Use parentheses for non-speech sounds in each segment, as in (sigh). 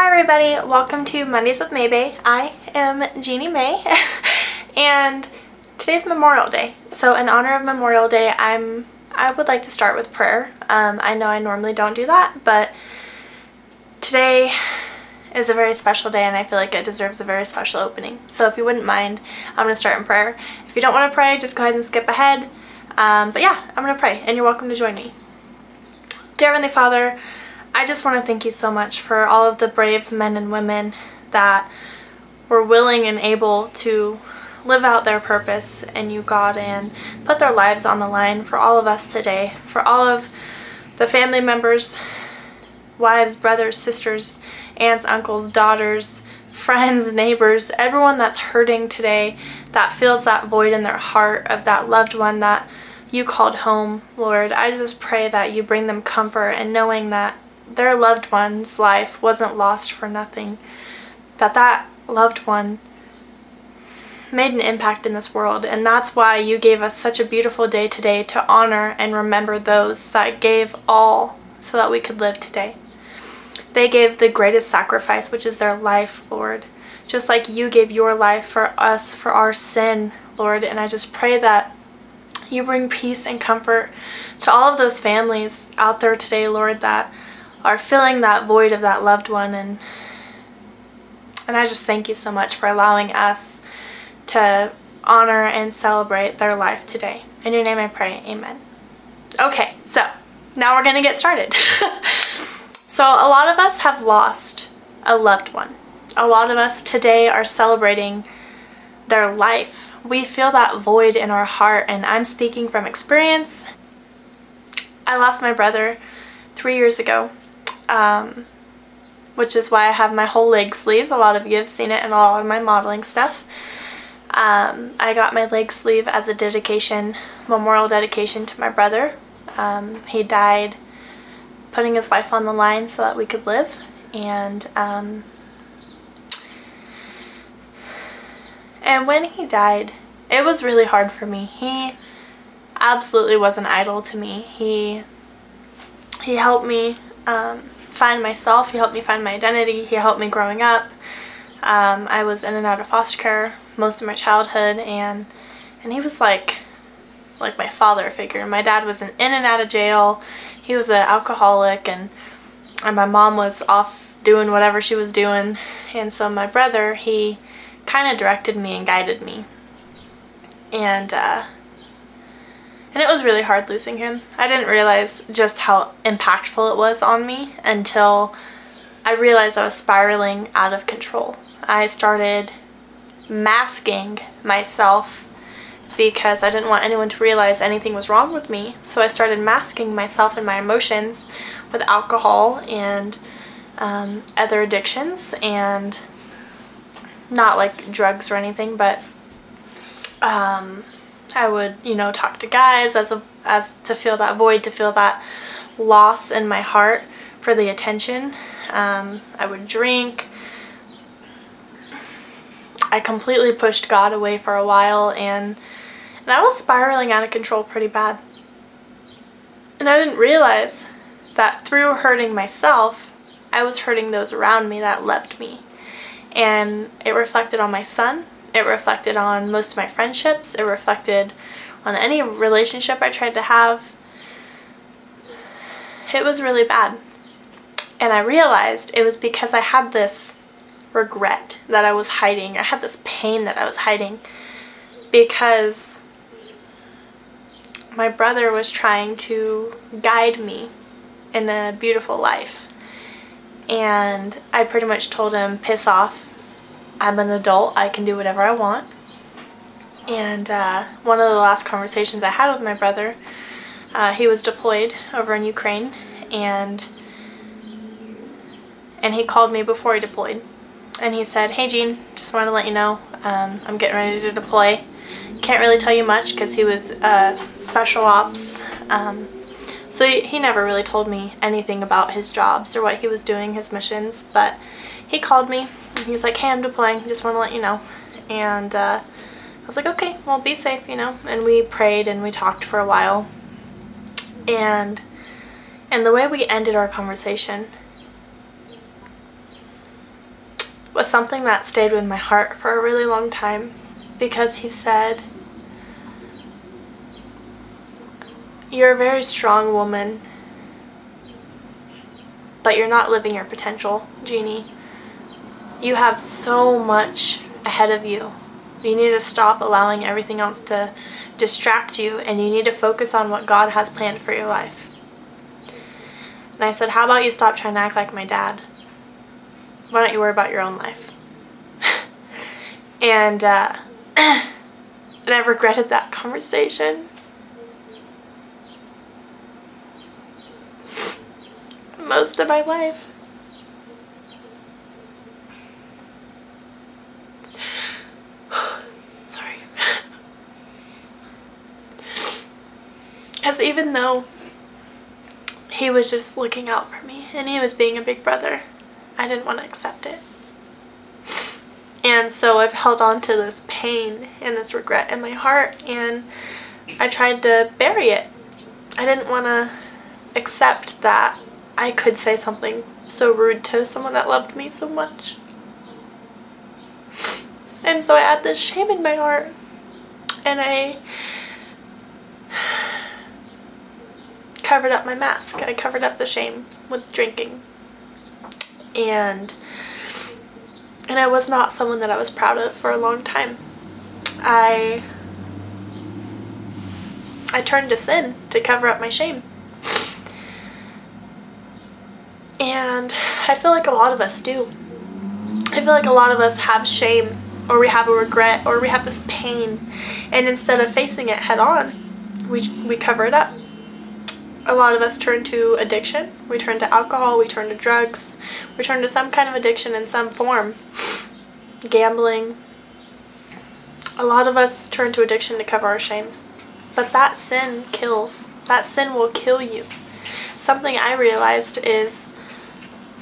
Hi everybody, welcome to Mondays with Maybay. I am Jeannie May (laughs) and today's Memorial Day. So in honor of Memorial Day, I'm I would like to start with prayer. Um, I know I normally don't do that, but today is a very special day and I feel like it deserves a very special opening. So if you wouldn't mind, I'm going to start in prayer. If you don't want to pray, just go ahead and skip ahead. Um, but yeah, I'm going to pray and you're welcome to join me. Dear Heavenly Father, I just want to thank you so much for all of the brave men and women that were willing and able to live out their purpose in you, God, and put their lives on the line for all of us today, for all of the family members, wives, brothers, sisters, aunts, uncles, daughters, friends, neighbors, everyone that's hurting today, that feels that void in their heart of that loved one that you called home, Lord. I just pray that you bring them comfort and knowing that their loved one's life wasn't lost for nothing. That that loved one made an impact in this world and that's why you gave us such a beautiful day today to honor and remember those that gave all so that we could live today. They gave the greatest sacrifice, which is their life, Lord. Just like you gave your life for us, for our sin, Lord. And I just pray that you bring peace and comfort to all of those families out there today, Lord, that are filling that void of that loved one and and I just thank you so much for allowing us to honor and celebrate their life today. In your name I pray, amen. Okay, so now we're going to get started. (laughs) so, a lot of us have lost a loved one. A lot of us today are celebrating their life. We feel that void in our heart, and I'm speaking from experience. I lost my brother three years ago, um, which is why I have my whole leg sleeve. A lot of you have seen it in a lot of my modeling stuff. Um, I got my leg sleeve as a dedication, memorial dedication to my brother. Um, he died putting his life on the line so that we could live. And um, and when he died, it was really hard for me. He absolutely was an idol to me. He he helped me um, find myself. He helped me find my identity. He helped me growing up. Um, I was in and out of foster care most of my childhood, and and he was like like my father figure. My dad was in, in and out of jail. He was an alcoholic, and and my mom was off doing whatever she was doing, and so my brother he kind of directed me and guided me, and uh, and it was really hard losing him. I didn't realize just how impactful it was on me until I realized I was spiraling out of control. I started masking myself because I didn't want anyone to realize anything was wrong with me. So I started masking myself and my emotions with alcohol and um, other addictions and not like drugs or anything, but um, I would, you know, talk to guys as a as to fill that void, to feel that loss in my heart for the attention. Um, I would drink. I completely pushed God away for a while and and I was spiraling out of control pretty bad. And I didn't realize that through hurting myself, I was hurting those around me that loved me. And it reflected on my son, it reflected on most of my friendships, it reflected on any relationship I tried to have. It was really bad. And I realized it was because I had this regret that I was hiding. I had this pain that I was hiding because my brother was trying to guide me in a beautiful life. And I pretty much told him, piss off. I'm an adult. I can do whatever I want. And uh, one of the last conversations I had with my brother, uh, he was deployed over in Ukraine, and and he called me before he deployed, and he said, "Hey Jean, just wanted to let you know um, I'm getting ready to deploy. Can't really tell you much because he was uh, special ops." Um, so he never really told me anything about his jobs or what he was doing, his missions, but he called me and he's like, hey, I'm deploying, just want to let you know. And uh, I was like, okay, well, be safe, you know. And we prayed and we talked for a while. And and the way we ended our conversation was something that stayed with my heart for a really long time because he said, You're a very strong woman, but you're not living your potential, Jeannie. You have so much ahead of you. You need to stop allowing everything else to distract you and you need to focus on what God has planned for your life. And I said, How about you stop trying to act like my dad? Why don't you worry about your own life? (laughs) and, uh, (clears throat) and I've regretted that conversation. Most of my life. Sorry. Because even though he was just looking out for me and he was being a big brother, I didn't want to accept it. And so I've held on to this pain and this regret in my heart and I tried to bury it. I didn't want to accept that I could say something so rude to someone that loved me so much. And so I had this shame in my heart and I covered up my mask. I covered up the shame with drinking and and I was not someone that I was proud of for a long time. I I turned to sin to cover up my shame. And I feel like a lot of us do. I feel like a lot of us have shame or we have a regret or we have this pain and instead of facing it head on, we we cover it up a lot of us turn to addiction. We turn to alcohol, we turn to drugs, we turn to some kind of addiction in some form. Gambling. A lot of us turn to addiction to cover our shame. But that sin kills. That sin will kill you. Something I realized is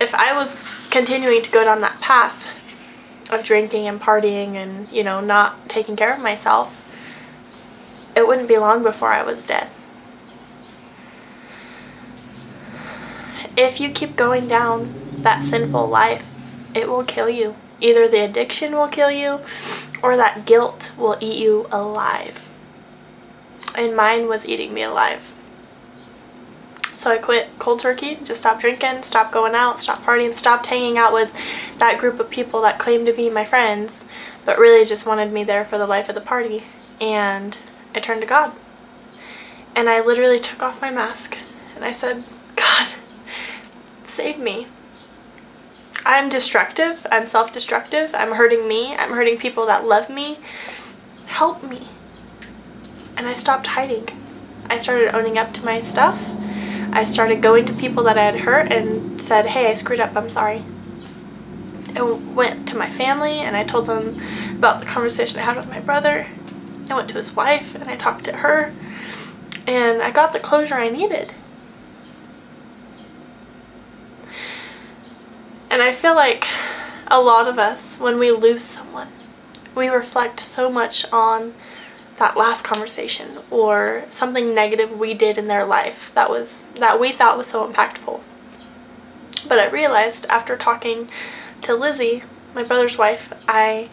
if I was continuing to go down that path of drinking and partying and, you know, not taking care of myself, it wouldn't be long before I was dead. If you keep going down that sinful life, it will kill you. Either the addiction will kill you or that guilt will eat you alive. And mine was eating me alive. So I quit cold turkey, just stopped drinking, stopped going out, stopped partying, stopped hanging out with that group of people that claimed to be my friends, but really just wanted me there for the life of the party. And I turned to God. And I literally took off my mask and I said, God, save me. I'm destructive. I'm self destructive. I'm hurting me. I'm hurting people that love me. Help me. And I stopped hiding. I started owning up to my stuff. I started going to people that I had hurt and said, hey, I screwed up. I'm sorry. I went to my family and I told them about the conversation I had with my brother. I went to his wife and I talked to her. And I got the closure I needed. And I feel like a lot of us, when we lose someone, we reflect so much on that last conversation or something negative we did in their life that was that we thought was so impactful. But I realized after talking to Lizzie, my brother's wife, I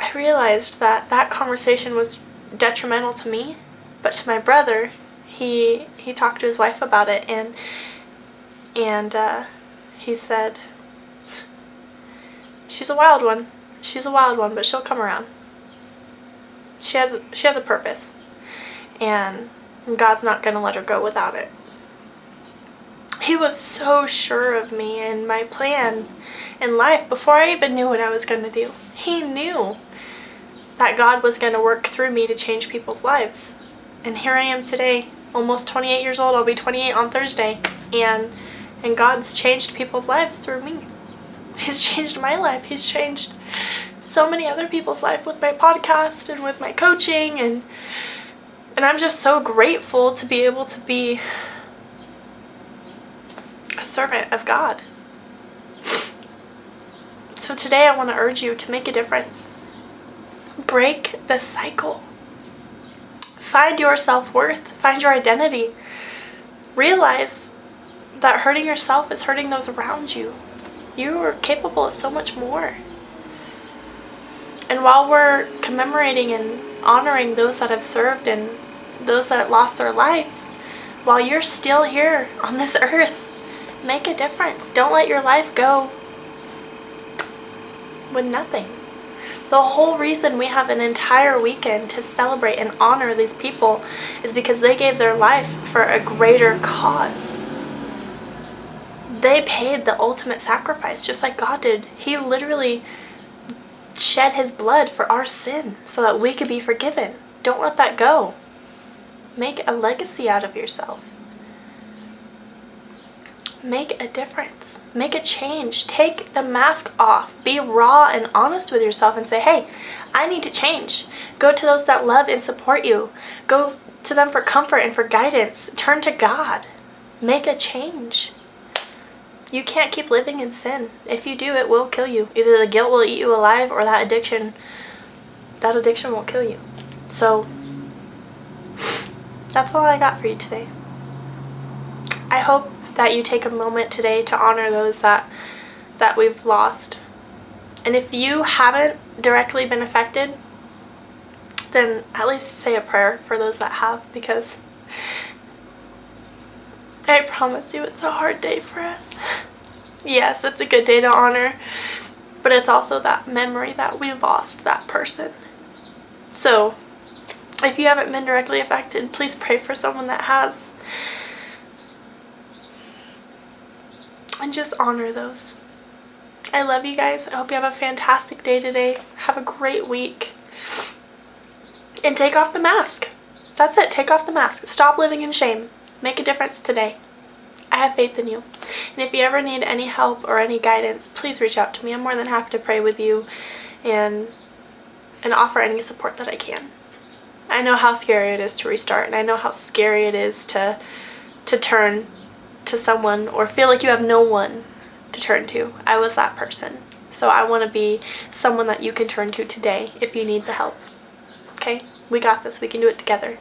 I realized that that conversation was detrimental to me, but to my brother, he he talked to his wife about it and and uh, he said, She's a wild one. She's a wild one, but she'll come around. She has a, she has a purpose. And God's not going to let her go without it. He was so sure of me and my plan in life before I even knew what I was going to do. He knew that God was going to work through me to change people's lives. And here I am today, almost 28 years old. I'll be 28 on Thursday. And and God's changed people's lives through me. He's changed my life. He's changed so many other people's life with my podcast and with my coaching and and I'm just so grateful to be able to be a servant of God. So today I want to urge you to make a difference. Break the cycle. Find your self-worth, find your identity. Realize that hurting yourself is hurting those around you. You are capable of so much more. And while we're commemorating and honoring those that have served and those that lost their life, while you're still here on this earth, make a difference. Don't let your life go with nothing. The whole reason we have an entire weekend to celebrate and honor these people is because they gave their life for a greater cause. They paid the ultimate sacrifice, just like God did. He literally shed his blood for our sin so that we could be forgiven. Don't let that go. Make a legacy out of yourself. Make a difference. Make a change. Take the mask off. Be raw and honest with yourself and say, hey, I need to change. Go to those that love and support you. Go to them for comfort and for guidance. Turn to God. Make a change. You can't keep living in sin. If you do, it will kill you. Either the guilt will eat you alive or that addiction, that addiction will kill you. So, that's all I got for you today. I hope that you take a moment today to honor those that that we've lost. And if you haven't directly been affected, then at least say a prayer for those that have because I promise you it's a hard day for us. (laughs) yes, it's a good day to honor, but it's also that memory that we lost that person. So, if you haven't been directly affected, please pray for someone that has. And just honor those. I love you guys. I hope you have a fantastic day today. Have a great week. And take off the mask. That's it. Take off the mask. Stop living in shame. Make a difference today. I have faith in you. And if you ever need any help or any guidance, please reach out to me. I'm more than happy to pray with you and and offer any support that I can. I know how scary it is to restart and I know how scary it is to to turn to someone or feel like you have no one to turn to. I was that person. So I want to be someone that you can turn to today if you need the help. Okay? We got this. We can do it together.